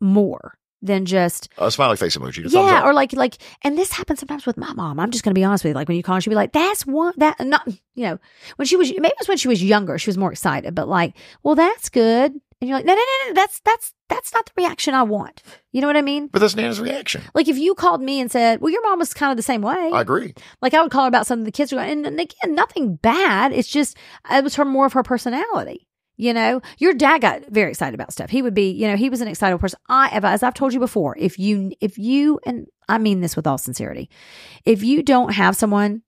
more than just A smiley face emoji. yeah, or like like, and this happens sometimes with my mom. I'm just gonna be honest with you. Like when you call, her, she'll be like, "That's one that not you know." When she was maybe it was when she was younger, she was more excited. But like, well, that's good. And you're like, no, no, no, no, that's that's that's not the reaction I want. You know what I mean? But that's Nana's reaction. Like if you called me and said, "Well, your mom was kind of the same way," I agree. like I would call her about something the kids were going, and, and again, nothing bad. It's just it was her more of her personality. You know, your dad got very excited about stuff. He would be, you know, he was an excitable person. I, have as I've told you before, if you, if you, and I mean this with all sincerity, if you don't have someone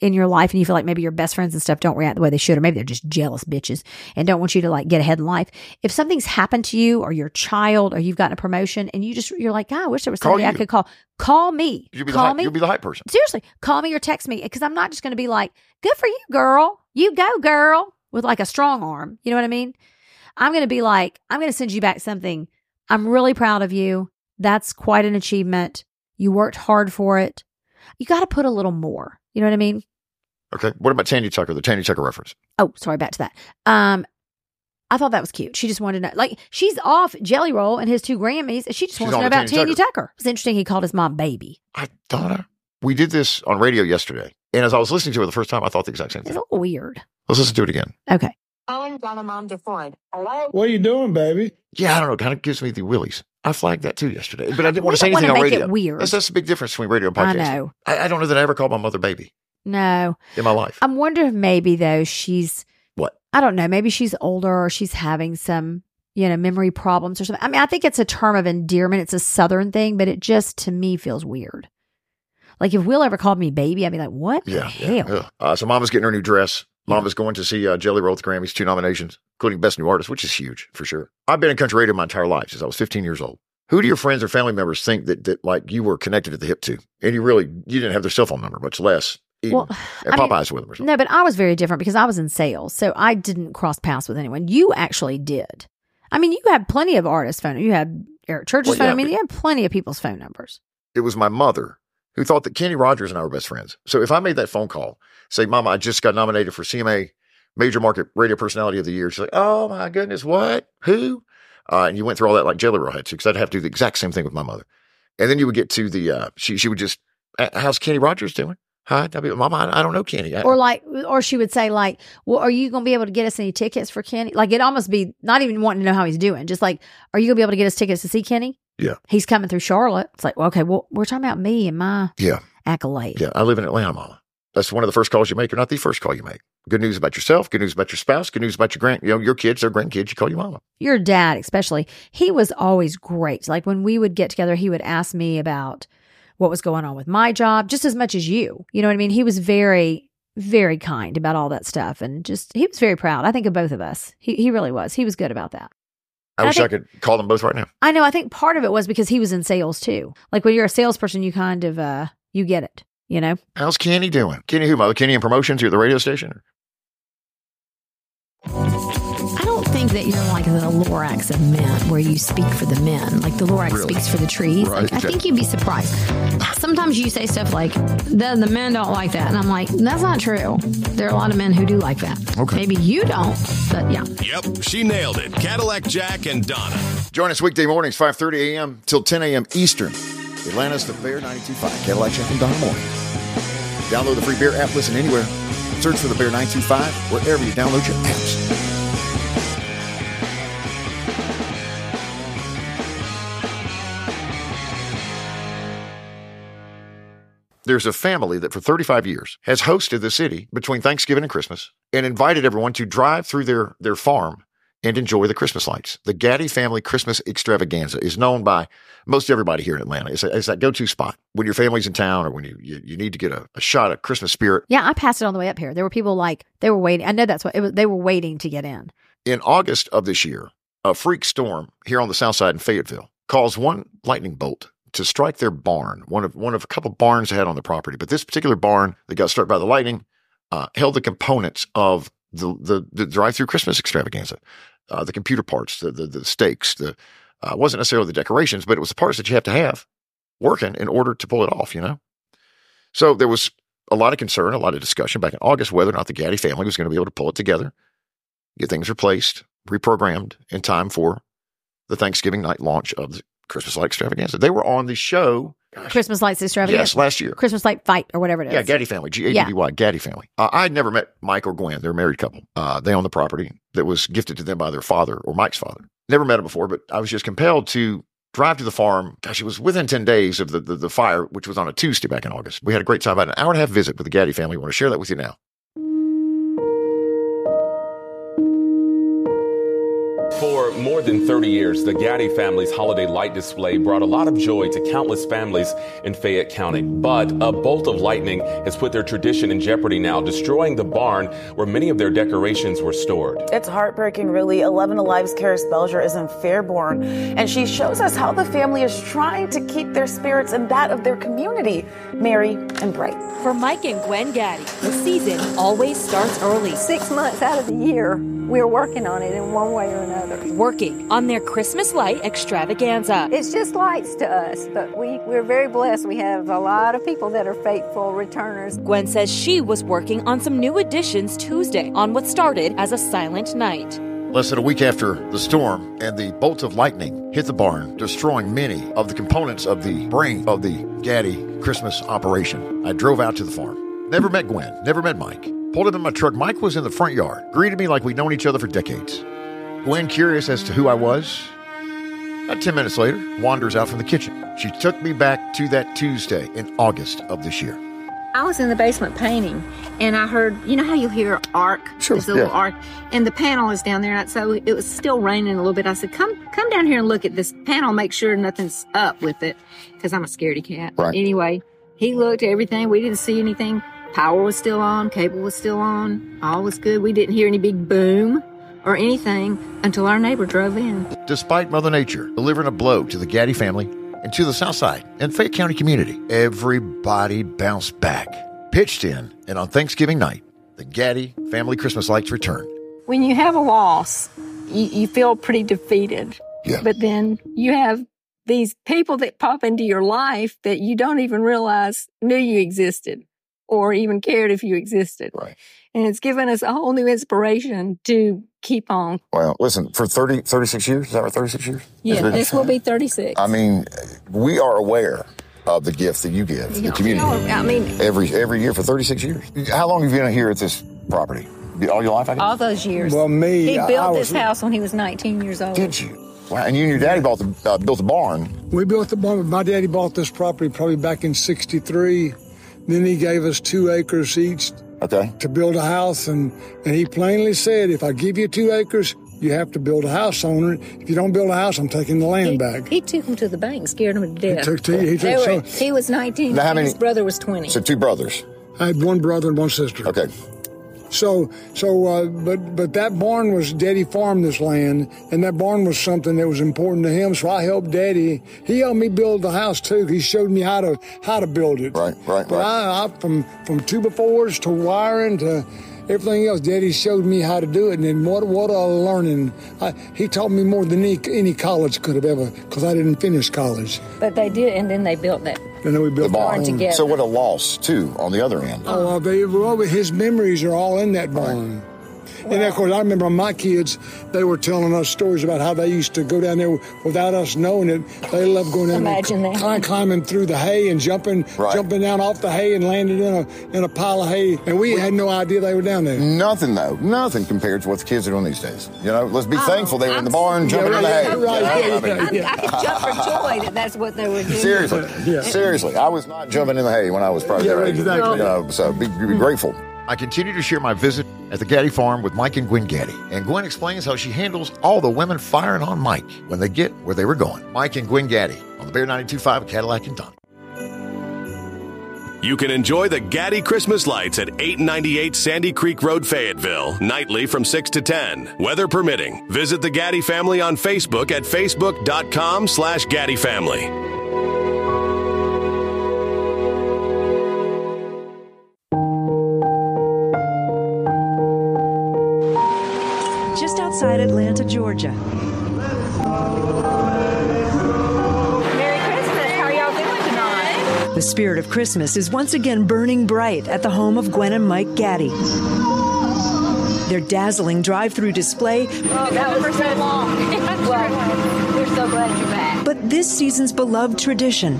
in your life and you feel like maybe your best friends and stuff don't react the way they should, or maybe they're just jealous bitches and don't want you to like get ahead in life. If something's happened to you or your child or you've gotten a promotion and you just, you're like, God, I wish there was somebody I could call. Call me. You'll be, the call hype, me. you'll be the hype person. Seriously, call me or text me because I'm not just going to be like, good for you, girl. You go, girl, with like a strong arm. You know what I mean? I'm going to be like, I'm going to send you back something. I'm really proud of you. That's quite an achievement. You worked hard for it. You got to put a little more. You know what I mean? Okay. What about Tandy Tucker, the Tandy Tucker reference? Oh, sorry, back to that. Um, I thought that was cute. She just wanted to know, like, she's off Jelly Roll and his two Grammys, and she just She's wants to know about Tandy Tandy Tucker. It's interesting he called his mom baby. I Donna, we did this on radio yesterday. And as I was listening to it the first time, I thought the exact same thing. It's a little weird. Let's listen to it again. Okay. Owen got a mom to Ford. Hello? What are you doing, baby? Yeah, I don't know. Kind of gives me the willies. I flagged that too yesterday, but I didn't We want to say don't wanna anything on make radio. it weird. That's, that's the big difference between radio and podcast. I know. I, I don't know that I ever called my mother baby No. in my life. I'm wondering if maybe though she's What? I don't know, maybe she's older or she's having some, you know, memory problems or something. I mean, I think it's a term of endearment. It's a southern thing, but it just to me feels weird. Like if Will ever called me baby, I'd be like, "What Yeah. hell?" yeah, yeah. Uh, so Mama's getting her new dress. Mama's going to see uh, Jelly Roll at the Grammys, two nominations, including Best New Artist, which is huge for sure. I've been in country radio my entire life since I was 15 years old. Who do your friends or family members think that, that like you were connected at the hip to? And you really, you didn't have their cell phone number, much less eating Well, at I mean, Popeyes with them or something. No, but I was very different because I was in sales, so I didn't cross paths with anyone. You actually did. I mean, you had plenty of artists' phone. You had Eric Church's Well, phone. yeah, I mean, you had plenty of people's phone numbers. It was my mother who thought that Kenny Rogers and I were best friends. So if I made that phone call, say, Mama, I just got nominated for CMA Major Market Radio Personality of the Year. She's like, Oh my goodness, what? Who? Uh, and you went through all that like Jelly Roll had to, because I'd have to do the exact same thing with my mother. And then you would get to the, uh, she, she would just, "Uh, how's Kenny Rogers doing? Hi, I'd Mama, I, I don't know Kenny. I, Or like, or she would say like, "Well, are you going to be able to get us any tickets for Kenny?" Like it almost be not even wanting to know how he's doing, just like, "Are you going to be able to get us tickets to see Kenny?" Yeah. he's coming through Charlotte. It's like, well, okay, well, we're talking about me and my yeah. accolade. Yeah, I live in Atlanta, Mama. That's one of the first calls you make, or not the first call you make. Good news about yourself. Good news about your spouse. Good news about your grand, you know, your kids, their grandkids. You call your mama. Your dad, especially, he was always great. Like when we would get together, he would ask me about what was going on with my job, just as much as you. You know what I mean? He was very, very kind about all that stuff, and just he was very proud. I think of both of us. He he really was. He was good about that. I I wish I think- could call them both right now. I know. I think part of it was because he was in sales too. Like when you're a salesperson, you kind of uh you get it. You know. How's Kenny doing? Kenny who, mother? Kenny in promotions here at the radio station? Think that you're like the Lorax of men, where you speak for the men, like the Lorax Really? speaks for the trees. Right, Like, I think you'd be surprised. Sometimes you say stuff like, the, "The men don't like that," and I'm like, "That's not true." There are a lot of men who do like that. Okay. Maybe you don't, but yeah. Yep, she nailed it. Cadillac Jack and Donna. Join us weekday mornings, 5.30 a.m. till 10 a.m. Eastern. Atlanta's the Bear 92.5. Cadillac Jack and Donna Morning. Download the free Bear app. Listen anywhere. Search for the Bear 925 wherever you download your apps. There's a family that for 35 years has hosted the city between Thanksgiving and Christmas and invited everyone to drive through their, their farm and enjoy the Christmas lights. The Gaddy Family Christmas Extravaganza is known by most everybody here in Atlanta. It's, a, it's that go-to spot when your family's in town or when you, you, you need to get a, a shot of Christmas spirit. Yeah, I passed it on the way up here. There were people like they were waiting. I know that's what it was. They were waiting to get in. In August of this year, a freak storm here on the south side in Fayetteville caused one lightning bolt to strike their barn, one of one of a couple barns they had on the property. But this particular barn that got struck by the lightning uh, held the components of the the, the drive-through Christmas extravaganza, uh, the computer parts, the the, the stakes, the uh, wasn't necessarily the decorations, but it was the parts that you have to have working in order to pull it off. You know, so there was a lot of concern, a lot of discussion back in August whether or not the Gaddy family was going to be able to pull it together, get things replaced, reprogrammed in time for the Thanksgiving night launch of the Christmas Light Extravaganza. They were on the show Christmas lights extravaganza. Yes, last year. Christmas light fight or whatever it is. Yeah, Gaddy family, G A D D Y, Gaddy family. Uh, I had never met Mike or Gwen. They're a married couple. Uh, they own the property that was gifted to them by their father or Mike's father. Never met him before, but I was just compelled to drive to the farm. Gosh, it was within 10 days of the, the, the fire, which was on a Tuesday back in August. We had a great time, about an hour and a half visit with the Gaddy family. I want to share that with you now. For more than 30 years, the Gaddy family's holiday light display brought a lot of joy to countless families in Fayette County. But a bolt of lightning has put their tradition in jeopardy now, destroying the barn where many of their decorations were stored. It's heartbreaking, really. 11 Alive's Karys Belger is in Fairburn, and she shows us how the family is trying to keep their spirits and that of their community merry and bright. For Mike and Gwen Gaddy, the season always starts early. Six months out of the year, we're working on it in one way or another. Working on their Christmas light extravaganza. It's just lights to us, but we, we're very blessed. We have a lot of people that are faithful returners. Gwen says she was working on some new additions Tuesday on what started as a silent night. Less than a week after the storm and the bolt of lightning hit the barn, destroying many of the components of the brain of the Gaddy Christmas operation, I drove out to the farm. Never met Gwen, never met Mike. Pulled up in my truck. Mike was in the front yard, greeted me like we'd known each other for decades. Gwen, curious as to who I was, about 10 minutes later, wanders out from the kitchen. She took me back to that Tuesday in August of this year. I was in the basement painting, and I heard, you know how you hear arc? Sure, There's a little arc, and the panel is down there. And so it was still raining a little bit. I said, "Come, come down here and look at this panel. Make sure nothing's up with it, because I'm a scaredy cat." Right. Anyway, he looked at everything. We didn't see anything. Power was still on. Cable was still on. All was good. We didn't hear any big boom or anything until our neighbor drove in. Despite Mother Nature delivering a blow to the Gaddy family and to the South Side and Fayette County community, everybody bounced back, pitched in, and on Thanksgiving night, the Gaddy family Christmas lights returned. when you have a loss, you, you feel pretty defeated. Yeah. But then you have these people that pop into your life that you don't even realize knew you existed or even cared if you existed. Right. And it's given us a whole new inspiration to keep on. Well, listen, for 30, 36 years, is that right? 36 years? Yeah, been- this will be 36. I mean, we are aware of the gift that you give the community I mean, every every year for 36 years. How long have you been here at this property? All your life, I guess? all those years. Well, me, He I- built I this was- house when he was 19 years old. Did you? Wow, and you and your daddy bought the, uh, built the barn. We built the barn. My daddy bought this property probably back in '63. Then he gave us two acres each okay. to build a house, and and he plainly said, if I give you two acres, you have to build a house on it. If you don't build a house, I'm taking the land back. He took him to the bank, scared him to death. took two- he took were- so- he was 19. Now, how many- His brother was 20. So two brothers. I had one brother and one sister. Okay. So, so, uh, but, but that barn was Daddy farmed this land, and that barn was something that was important to him. So I helped Daddy. He helped me build the house too. He showed me how to how to build it. Right, right, But I, I from from two by fours to wiring to everything else, Daddy showed me how to do it, and then what what a learning! I, he taught me more than any, any college could have ever, because I didn't finish college. But they did, and then they built that. And then we built the barn. together. So what a loss too on the other end. Oh, they, well, his memories are all in that barn. And of course, I remember my kids, they were telling us stories about how they used to go down there without us knowing it. They loved going down Imagine there, that. climb, climbing through the hay and jumping, Right. jumping down off the hay and landing in a in a pile of hay. And we had no idea they were down there. Nothing though, nothing compared to what the kids are doing these days. You know, let's be Oh, thankful they were in the barn Yeah, jumping in the hay. right, You know, yeah, I mean, I, I could jump for joy that that's what they were doing. Seriously, seriously, I was not jumping in the hay when I was probably Yeah, their age. exactly. You know, so be, be grateful. I continue to share my visit at the Gaddy farm with Mike and Gwen Gaddy, and Gwen explains how she handles all the women firing on Mike when they get where they were going. Mike and Gwen Gaddy on the Bear 92.5 Cadillac and Don. You can enjoy the Gaddy Christmas lights at 898 Sandy Creek Road, Fayetteville, nightly from 6 to 10. Weather permitting. Visit the Gaddy family on Facebook at facebook.com slash Gaddy family. Just outside Atlanta, Georgia. Merry Christmas. How are y'all doing tonight? The spirit of Christmas is once again burning bright at the home of Gwen and Mike Gaddy. Their dazzling drive through display, Oh, that was for so long. [laughs] well, we're so glad you're back. but this season's beloved tradition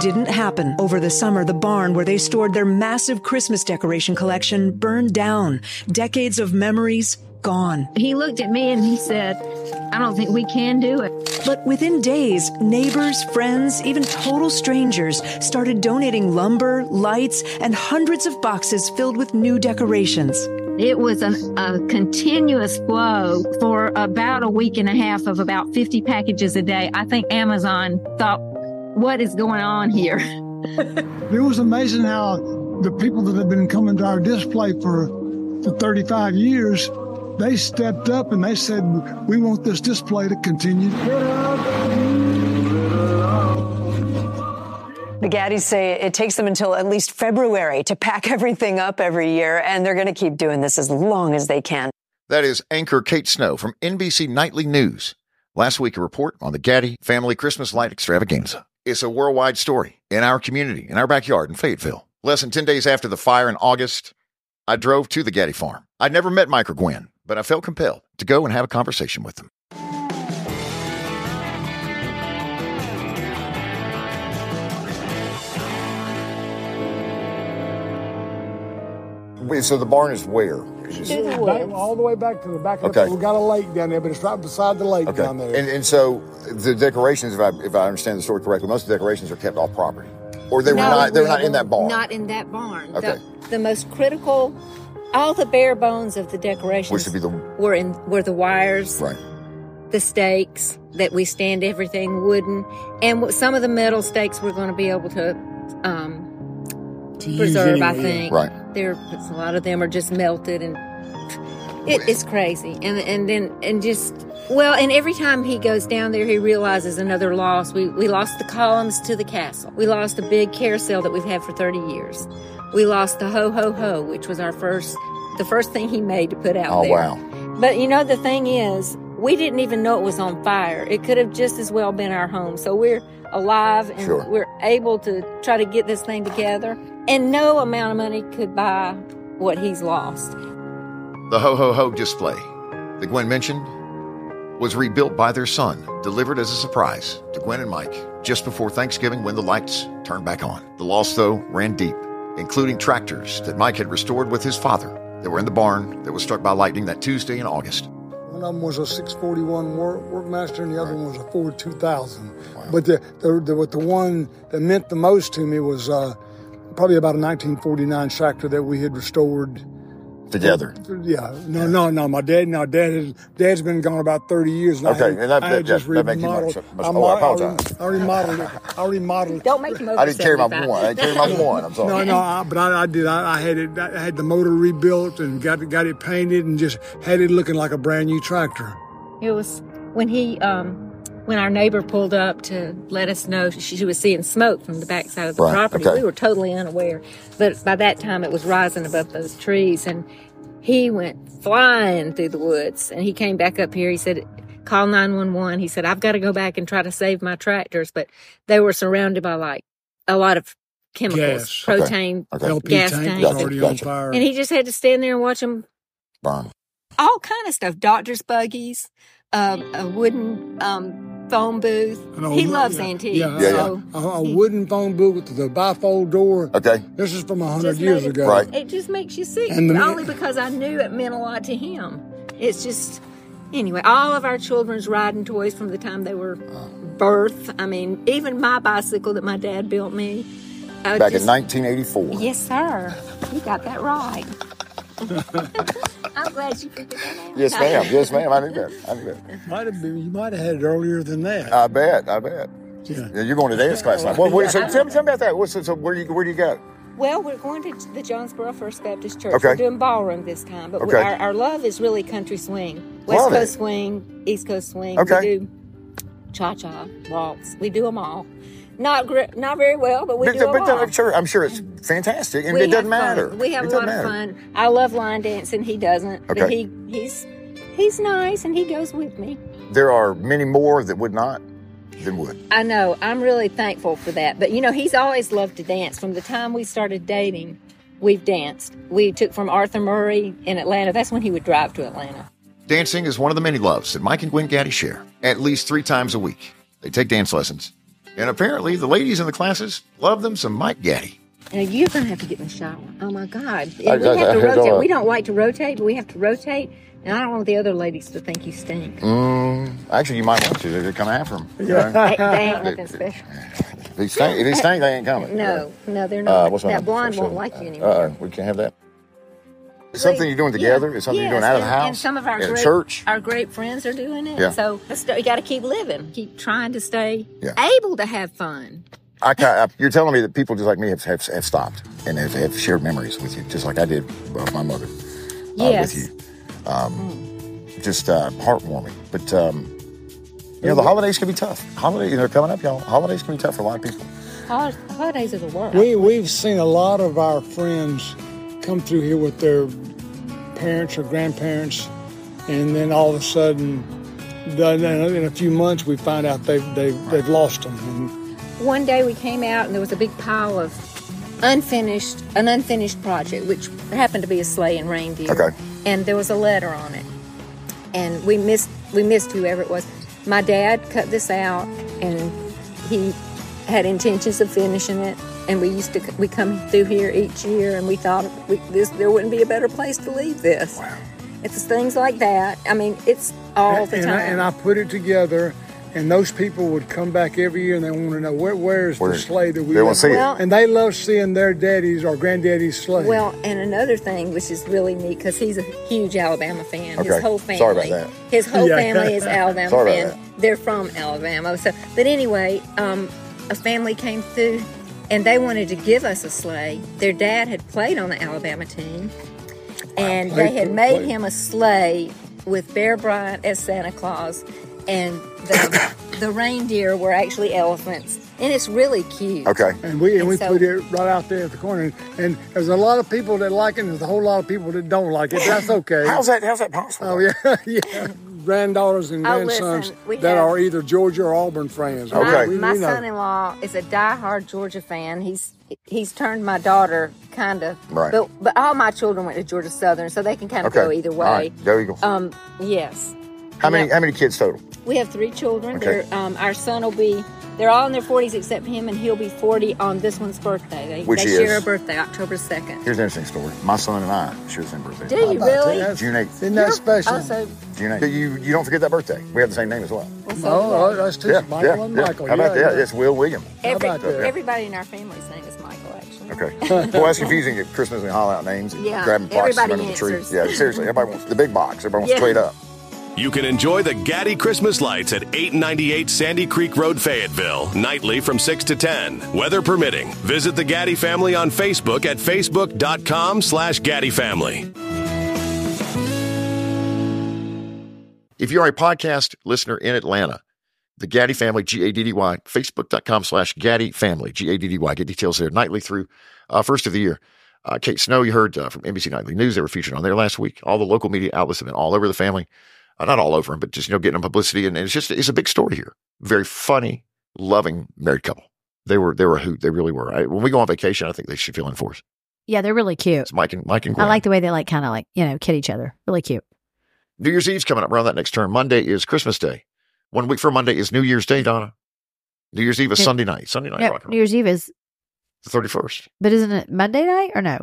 didn't happen. Over the summer, the barn where they stored their massive Christmas decoration collection burned down. Decades of memories gone. He looked at me and he said, I don't think we can do it. But within days, neighbors, friends, even total strangers started donating lumber, lights, and hundreds of boxes filled with new decorations. It was an, a continuous flow for about a week and a half of about 50 packages a day. I think Amazon thought, what is going on here? [laughs] It was amazing how the people that have been coming to our display for, for 35 years, they stepped up and they said, we want this display to continue. The Gaddys say it takes them until at least February to pack [laughs] everything up every year, and they're going to keep doing this as long as they can. That is anchor Kate Snow from NBC Nightly News. Last week, a report on the Gaddy Family Christmas Light Extravaganza. It's a worldwide story in our community, in our backyard in Fayetteville. Less than 10 days after the fire in August, I drove to the Gaddy farm. I'd never met Mike or Gwen, but I felt compelled to go and have a conversation with them. Wait, so the barn is where? Is it- Back- all the way back to the back of Okay. the, we got a lake down there, but it's right beside the lake Okay. down there. And, and so the decorations, if I, if I understand the story correctly, most of the decorations are kept off property. Or they were not, they were we- not in that barn. Not in that barn. Okay. The, the most critical, all the bare bones of the decorations Which would be the, were in were the wires, right. the stakes that we stand everything wooden, and some of the metal stakes we're going to be able to um, preserve. I think Right. there a lot of them are just melted and it, it's crazy. And and then and just well, and every time he goes down there, he realizes another loss. We we lost the columns to the castle. We lost a big carousel that we've had for thirty years. We lost the ho ho ho, which was our first the first thing he made to put out Oh, there. wow. But you know the thing is, we didn't even know it was on fire. It could have just as well been our home. So we're alive and Sure. we're able to try to get this thing together. And no amount of money could buy what he's lost. The Ho Ho Ho display that Gwen mentioned was rebuilt by their son, delivered as a surprise to Gwen and Mike just before Thanksgiving when the lights turned back on. The loss, though, ran deep, including tractors that Mike had restored with his father that were in the barn that was struck by lightning that Tuesday in August. One of them was a 641 work, Workmaster, and the other one was a Ford 2000. But the, the, the what the one that meant the most to me was uh, probably about a 1949 tractor that we had restored. Together. Yeah, no, no, no. My dad, no, dad, has, dad's been gone about 30 years. And I Okay, had, and that- I had that- just that makes you much- much- I oh, I mo- apologize. I already modeled it. I already modeled it. Don't make him over I didn't carry my 75. one. I didn't carry my one. I'm sorry. No, no, I, but I, I did. I, I had it. I had the motor rebuilt and got got it painted and just had it looking like a brand new tractor. It was when he, um, when our neighbor pulled up to let us know she, she was seeing smoke from the backside of the Right, property. okay. We were totally unaware, but by that time it was rising above those trees, and he went flying through the woods. And he came back up here. He said, "Call nine one one." He said, "I've got to go back and try to save my tractors," but they were surrounded by like a lot of chemicals, Gas. Okay. propane, Okay. LP gas tank tanks, was Gotcha, already on gotcha. fire. and he just had to stand there and watch them Burn. all kind of stuff. Doctor's buggies, uh, a wooden um, phone booth. And he wo- loves yeah, antiques. Yeah, Yeah, so A, a wooden phone booth with the bifold door. Okay. This is from a hundred just years made it- ago. Right. It just makes you sick. And the- only because I knew it meant a lot to him. It's just anyway. All of our children's riding toys from the time they were birth. I mean, even my bicycle that my dad built me. I Back just- in 1984. Yes, sir. You got that right. [laughs] I'm glad you figured that out. Yes, ma'am. Yes, ma'am. I knew that. I knew that. Might have been. You might have had it earlier than that. I bet. I bet. Yeah. Yeah, you're going to dance class now. What, what, so tell me, tell me about that. What's, so where do you where do you go? Well, we're going to the Jonesboro First Baptist Church. Okay. We're doing ballroom this time, but Okay. our, our love is really country swing, West Love it. Coast swing, East Coast swing. Okay. We do cha cha, waltz. We do them all. Not gr- not very well, but we But- do them but. I'm sure I'm sure it's fantastic, and We it doesn't have fun. matter. We have it a lot doesn't of fun. I love line dancing. He doesn't, but he he's he's nice and he goes with me. There are many more that would not than would. I know. I'm really thankful for that. But you know, he's always loved to dance. From the time we started dating, we've danced. We took from Arthur Murray in Atlanta. That's when he would drive to Atlanta. Dancing is one of the many loves that Mike and Gwen Gaddy share at least three times a week. They take dance lessons And apparently, the ladies in the classes love them some Mike Gaddy. Now you're gonna have to get in the shower. Oh my God! I- we I- have to I- I- rotate. We don't like to rotate, but we have to rotate. And I don't want the other ladies to think you stink. Mm, actually, you might want to. They're come after him. They, they ain't nothing [laughs] special. If he stink, if he stink, they ain't coming. No, no, they're Uh, not. what's that blonde won't like you anymore. Uh, we can't have that. It's something you're doing together. It's something you're doing Yes, out of the house. And some of our great, church. our great friends are doing it. Yeah. So let's you got to keep living, keep trying to stay Yeah. able to have fun. I, I, you're telling me that people just like me have, have, have stopped and have, have shared memories with you, just like I did with my mother. uh, Yes. with you. Um, Just uh, heartwarming. But, um, you know, the holidays can be tough. Holidays, they're coming up, y'all. Holidays can be tough for a lot of people. Holidays are the worst. We we've seen a lot of our friends come through here with their parents or grandparents, and then all of a sudden, in a few months, we find out they've they've, they've lost them. And One day we came out and there was a big pile of unfinished, an unfinished project, which happened to be a sleigh and reindeer. Okay. And there was a letter on it, and we missed we missed whoever it was. My dad cut this out, and he had intentions of finishing it. And we used to we come through here each year, and we thought we, this there wouldn't be a better place to leave this. Wow. It's things like that. I mean, it's all the and, time. I, and I put it together. And those people would come back every year, and they want to know where, where's Where- the sleigh that we. they wanna left?" see it. Well- and they love seeing their daddies or granddaddy's sleigh. Well, and another thing, which is really neat, because he's a huge Alabama fan. Okay. His whole family. Sorry about that. His whole Yeah. family is [laughs] Alabama Sorry about fan. They're from Alabama. So, but anyway, um, a family came through, and they wanted to give us a sleigh. Their dad had played on the Alabama team, and they had made him a sleigh with Bear Bryant as Santa Claus, and the [coughs] the reindeer were actually elephants, and it's really cute. Okay. And we and, And we so- put it right out there at the corner, and there's a lot of people that like it, and there's a whole lot of people that don't like it. That's okay. How's that? How's that possible? Oh yeah, [laughs] yeah. Granddaughters and Oh, grandsons listen, that have- are either Georgia or Auburn fans. My, We- my we son-in-law is a diehard Georgia fan. He's he's turned my daughter kind of, Right. but but all my children went to Georgia Southern, so they can kind of Okay. go either All way. right. Go Eagles. Um, yes, How many? How many kids total? We have three children. Okay. They're, um, our son will be. They're all in their forties except him, and he'll be forty on this one's birthday. They, Which they is? share a birthday, October second. Here's an interesting story. My son and I share the same birthday. Do you really? June 8th. Isn't that special? Also, June 8th. You, you don't forget that birthday. We have the same name as well. Oh, that's just Yeah, Michael yeah, and yeah. Michael. How about yeah, that? yeah. It's Will William. every, about that? everybody in our family's name is Michael. Actually. Okay. [laughs] well, that's confusing at Christmas and holler out names and Yeah, grabbing boxes under the tree. answers. Yeah, seriously. Everybody wants the big box. Everybody wants Yeah. straight up. You can enjoy the Gaddy Christmas lights at 898 Sandy Creek Road, Fayetteville, nightly from 6 to 10. Weather permitting. Visit the Gaddy family on Facebook at facebook.com slash Gaddy family. If you're a podcast listener in Atlanta, the Gaddy family, G A D D Y, facebook.com slash Gaddy family, G A D D Y. Get details there nightly through uh, first of the year. Uh, Kate Snow, you heard uh, from NBC Nightly News. They were featured on there last week. All the local media outlets have been all over the family. Uh, not all over them, but just, you know, getting them publicity. And, and it's just, it's a big story here. Very funny, loving married couple. They were, they were a hoot. They really were. I, when we go on vacation, I think they should feel in force. Yeah, they're really cute. It's Mike and Mike and I like the way they like kind of like you know kid each other. Really cute. New Year's Eve's coming up around that next turn. Monday is Christmas Day. One week from Monday is New Year's Day, Donna. New Year's Eve is. Sunday night. Sunday night, Yeah, New. Year's Eve is, the 31st. but isn't it Monday night or no?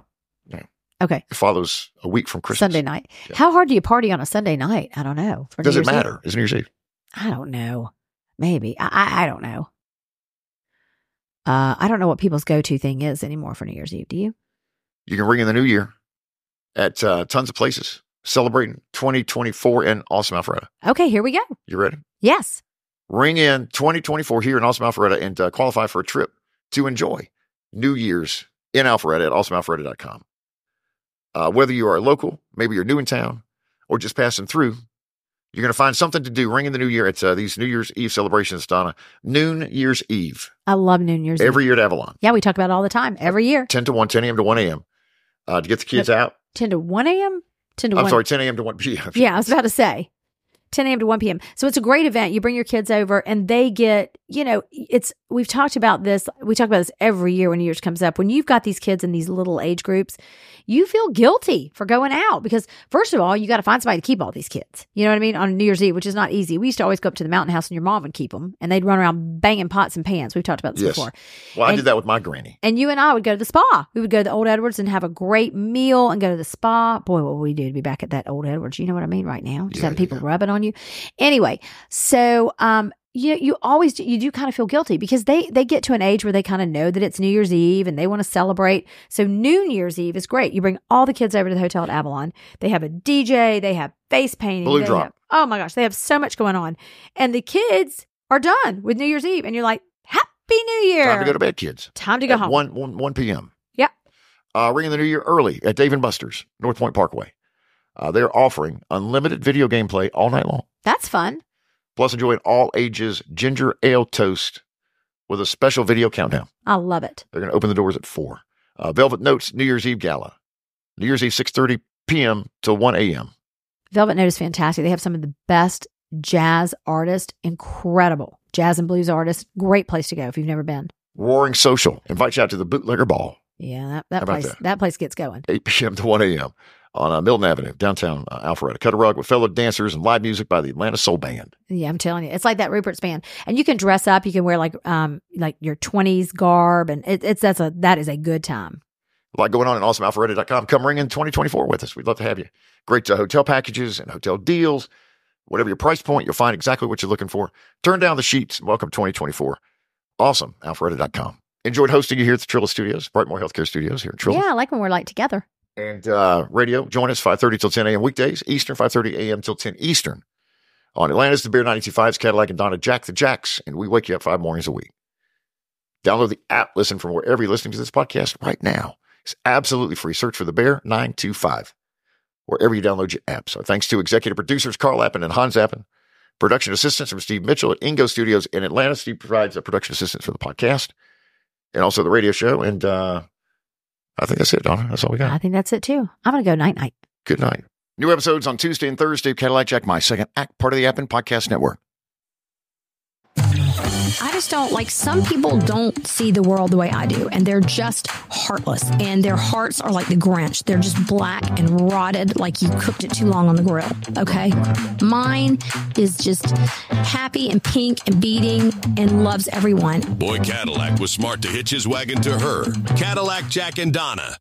No. Okay, It follows a week from Christmas. Sunday night. How hard do you party on a Sunday night? I don't know. For New Does it Year's Eve? matter? It's New Year's Eve. I don't know. Maybe I, I I don't know. Uh, I don't know what people's go to thing is anymore for New Year's Eve. Do you? You can ring in the new year at uh, tons of places celebrating 2024 in Awesome Alpharetta. Okay, here we go. You ready? Yes. Ring in 2024 here in Awesome Alpharetta and uh, qualify for a trip to enjoy New Year's in Alpharetta at awesomealpharetta.com. Uh, whether you are a local, maybe you're new in town, or just passing through, you're going to find something to do ring in the new year at uh, these New Year's Eve celebrations, Donna. Noon Year's Eve, I love Noon Year's Eve. every Eve. year at Avalon, Yeah, we talk about it all the time. Every year. 10 to 1, 10 a.m. to 1 a.m. Uh, to get the kids out. 10 to 1 a.m.? 10 to I'm 1. sorry, 10 a.m. to 1 p.m. Yeah, I was about to say 10 a.m. to 1 p.m. So it's a great event. You bring your kids over and they get, you know, it's, we've talked about this. We talk about this every year when New Year's comes up. When you've got these kids in these little age groups, you feel guilty for going out because, first of all, you got to find somebody to keep all these kids. You know what I mean? On New Year's Eve, which is not easy. We used to always go up to the mountain house and your mom would keep them and they'd run around banging pots and pans. We've talked about this Yes. before. Well, I And- did that with my granny. and you and I would go to the spa. We would go to the Old Edwards and have a great meal and go to the spa. Boy, what would we do to be back at that Old Edwards? You know what I mean right now? Just having people rubbing on you. Anyway, so um, you you always do, you do kind of feel guilty because they they get to an age where they kind of know that it's New Year's Eve and they want to celebrate. So New Year's Eve is great. You bring all the kids over to the hotel at Avalon. They have a DJ. They have face painting. Blue drop. have- oh my gosh, they have so much going on, and the kids are done with New Year's Eve, and you're like, Happy New Year! Time to go to bed, kids. Time to go At home. 1, 1, 1 p.m. Yep. Uh, ringing the new year early at Dave and Buster's, North Point Parkway. Uh, they're offering unlimited video game play all night long. That's fun. Plus, enjoy an all ages ginger ale toast with a special video countdown. I love it. They're going to open the doors at 4. Uh, Velvet Notes New Year's Eve Gala. New Year's Eve, 6.30 p.m. till 1 a.m. Velvet Note is fantastic. They have some of the best jazz artists, incredible jazz and blues artists. Great place to go if you've never been. Roaring Social invites you out to the Bootlegger Ball, Yeah, that, that place that? that? place gets going. 8 p.m. to 1 a.m. on uh, Milton Avenue, downtown uh, Alpharetta. Cut a rug with fellow dancers and live music by the Atlanta Soul Band. Yeah, I'm telling you, it's like that Rupert's band, and you can dress up. You can wear like um like your 20s garb, and it, it's that's a that is a good time. A lot going on at awesomealpharetta.com. Come ring in 2024 with us. We'd love to have you. Great uh, hotel packages and hotel deals. Whatever your price point, you'll find exactly what you're looking for. Turn down the sheets. Welcome 2024. Awesome. Alpharetta.com. Enjoyed hosting you here at the Trilith Studios, Brightmore Healthcare Studios here in Trilith. Yeah, I like when we're like together. And uh, radio, join us 5.30 till 10 a.m. weekdays, Eastern, 5.30 a.m. till 10 Eastern. On Atlanta's The Bear 92.5's Cadillac and Donna Jack the Jacks. And we wake you up five mornings a week. Download the app. Listen from wherever you're listening to this podcast right now. It's absolutely free. Search for The Bear 925 wherever you download your app. So thanks to executive producers Carl Appen and Hans Appen. Production assistance from Steve Mitchell at Ingo Studios in Atlanta. Steve provides a production assistance for the podcast and also the radio show. And uh, I think that's it, Donna. That's all we got. I think that's it too. I'm gonna go night night. Good night. New episodes on Tuesday and Thursday of Cadillac Jack, my second act, part of the App and Podcast Network. I just don't like some people don't see the world the way I do, and they're just heartless, and their hearts are like the Grinch. They're just black and rotted, like you cooked it too long on the grill. Okay, mine is just happy and pink and beating and loves everyone. Boy Cadillac was smart to hitch his wagon to her. Cadillac Jack and Donna.